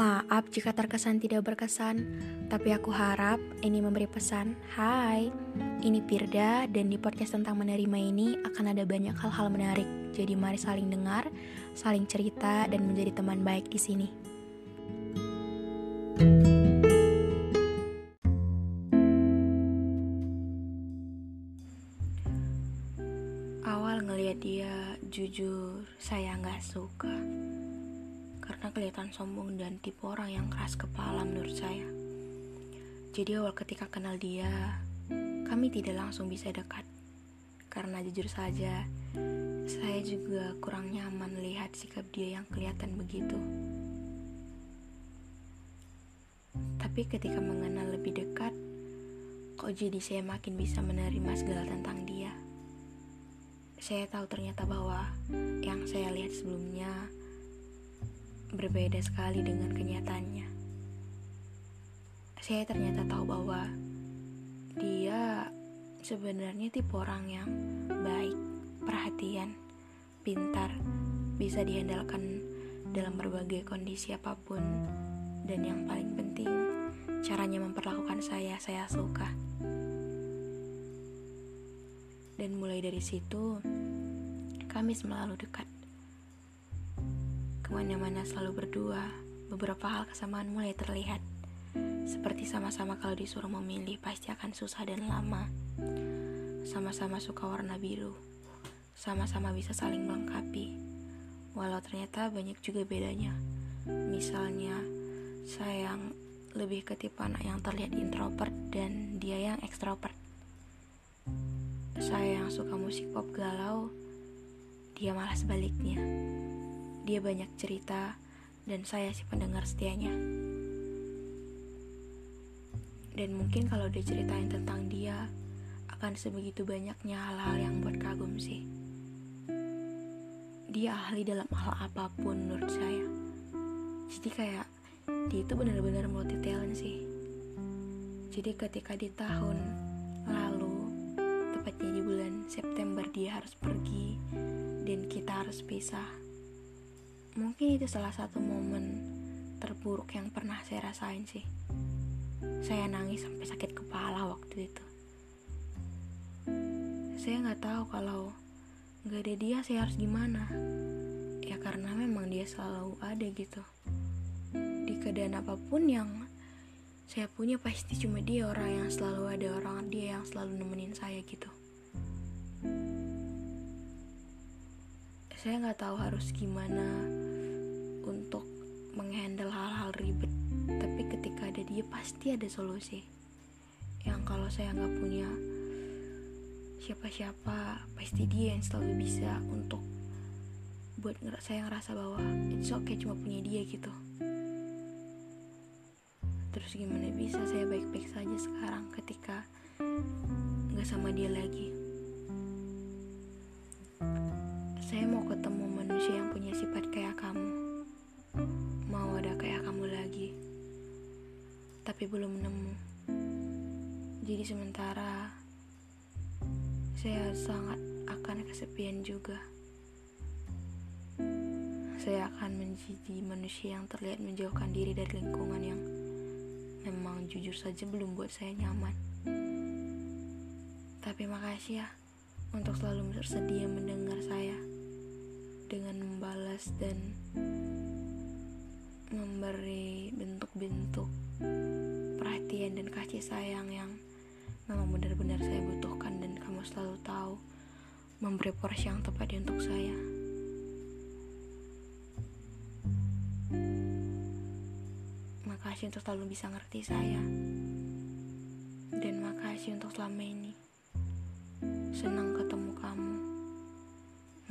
Maaf jika terkesan tidak berkesan, tapi aku harap ini memberi pesan. Hai, ini Pirda dan di podcast tentang menerima ini akan ada banyak hal-hal menarik. Jadi mari saling dengar, saling cerita dan menjadi teman baik di sini. Awal ngeliat dia, jujur saya nggak suka karena kelihatan sombong dan tipe orang yang keras kepala menurut saya. Jadi awal ketika kenal dia, kami tidak langsung bisa dekat. Karena jujur saja, saya juga kurang nyaman lihat sikap dia yang kelihatan begitu. Tapi ketika mengenal lebih dekat, kok jadi saya makin bisa menerima segala tentang dia. Saya tahu ternyata bahwa yang saya lihat sebelumnya berbeda sekali dengan kenyataannya. Saya ternyata tahu bahwa dia sebenarnya tipe orang yang baik, perhatian, pintar, bisa diandalkan dalam berbagai kondisi apa pun, dan yang paling penting, caranya memperlakukan saya, saya suka. Dan mulai dari situ, kami selalu dekat. Ke mana-mana selalu berdua, beberapa hal kesamaan mulai terlihat. Seperti sama-sama kalau disuruh memilih pasti akan susah dan lama. Sama-sama suka warna biru. Sama-sama bisa saling melengkapi. Walau ternyata banyak juga bedanya. Misalnya, saya yang lebih ke tipe anak yang terlihat introvert dan dia yang ekstrovert. Saya yang suka musik pop galau, dia malah sebaliknya. Dia banyak cerita, dan saya si pendengar setianya. Dan mungkin kalau dia ceritain tentang dia, akan sebegitu banyaknya hal-hal yang buat kagum sih. Dia ahli dalam hal apa pun menurut saya. Jadi kayak dia itu benar-benar multi talent sih. Jadi ketika di tahun lalu, tepatnya di bulan September dia harus pergi dan kita harus pisah Mungkin itu salah satu momen terburuk yang pernah saya rasain sih. Saya nangis sampai sakit kepala waktu itu. Saya nggak tahu kalau nggak ada dia saya harus gimana. Ya karena memang dia selalu ada gitu. Di keadaan apa pun yang saya punya pasti cuma dia orang yang selalu ada orang dia yang selalu nemenin saya gitu. Saya nggak tahu harus gimana untuk menghandle hal-hal ribet tapi ketika ada dia pasti ada solusi. Yang kalau saya nggak punya siapa-siapa pasti dia yang selalu bisa untuk buat saya ngerasa bahwa it's okay cuma punya dia gitu. Terus gimana bisa saya baik-baik saja sekarang ketika nggak sama dia lagi Tapi belum nemu. Jadi sementara saya sangat akan kesepian juga. Saya akan menjadi manusia yang terlihat menjauhkan diri dari lingkungan yang memang jujur saja belum buat saya nyaman. Tapi makasih ya untuk selalu bersedia mendengar saya dengan membalas dan memberi bentuk-bentuk perhatian dan kasih sayang yang memang benar-benar saya butuhkan dan kamu selalu tahu memberi porsi yang tepat untuk saya. Makasih untuk selalu bisa ngerti saya. Dan makasih untuk selama ini. Senang ketemu kamu.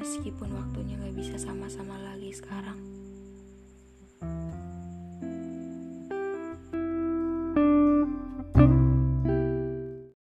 Meskipun waktunya gak bisa sama-sama lagi sekarang.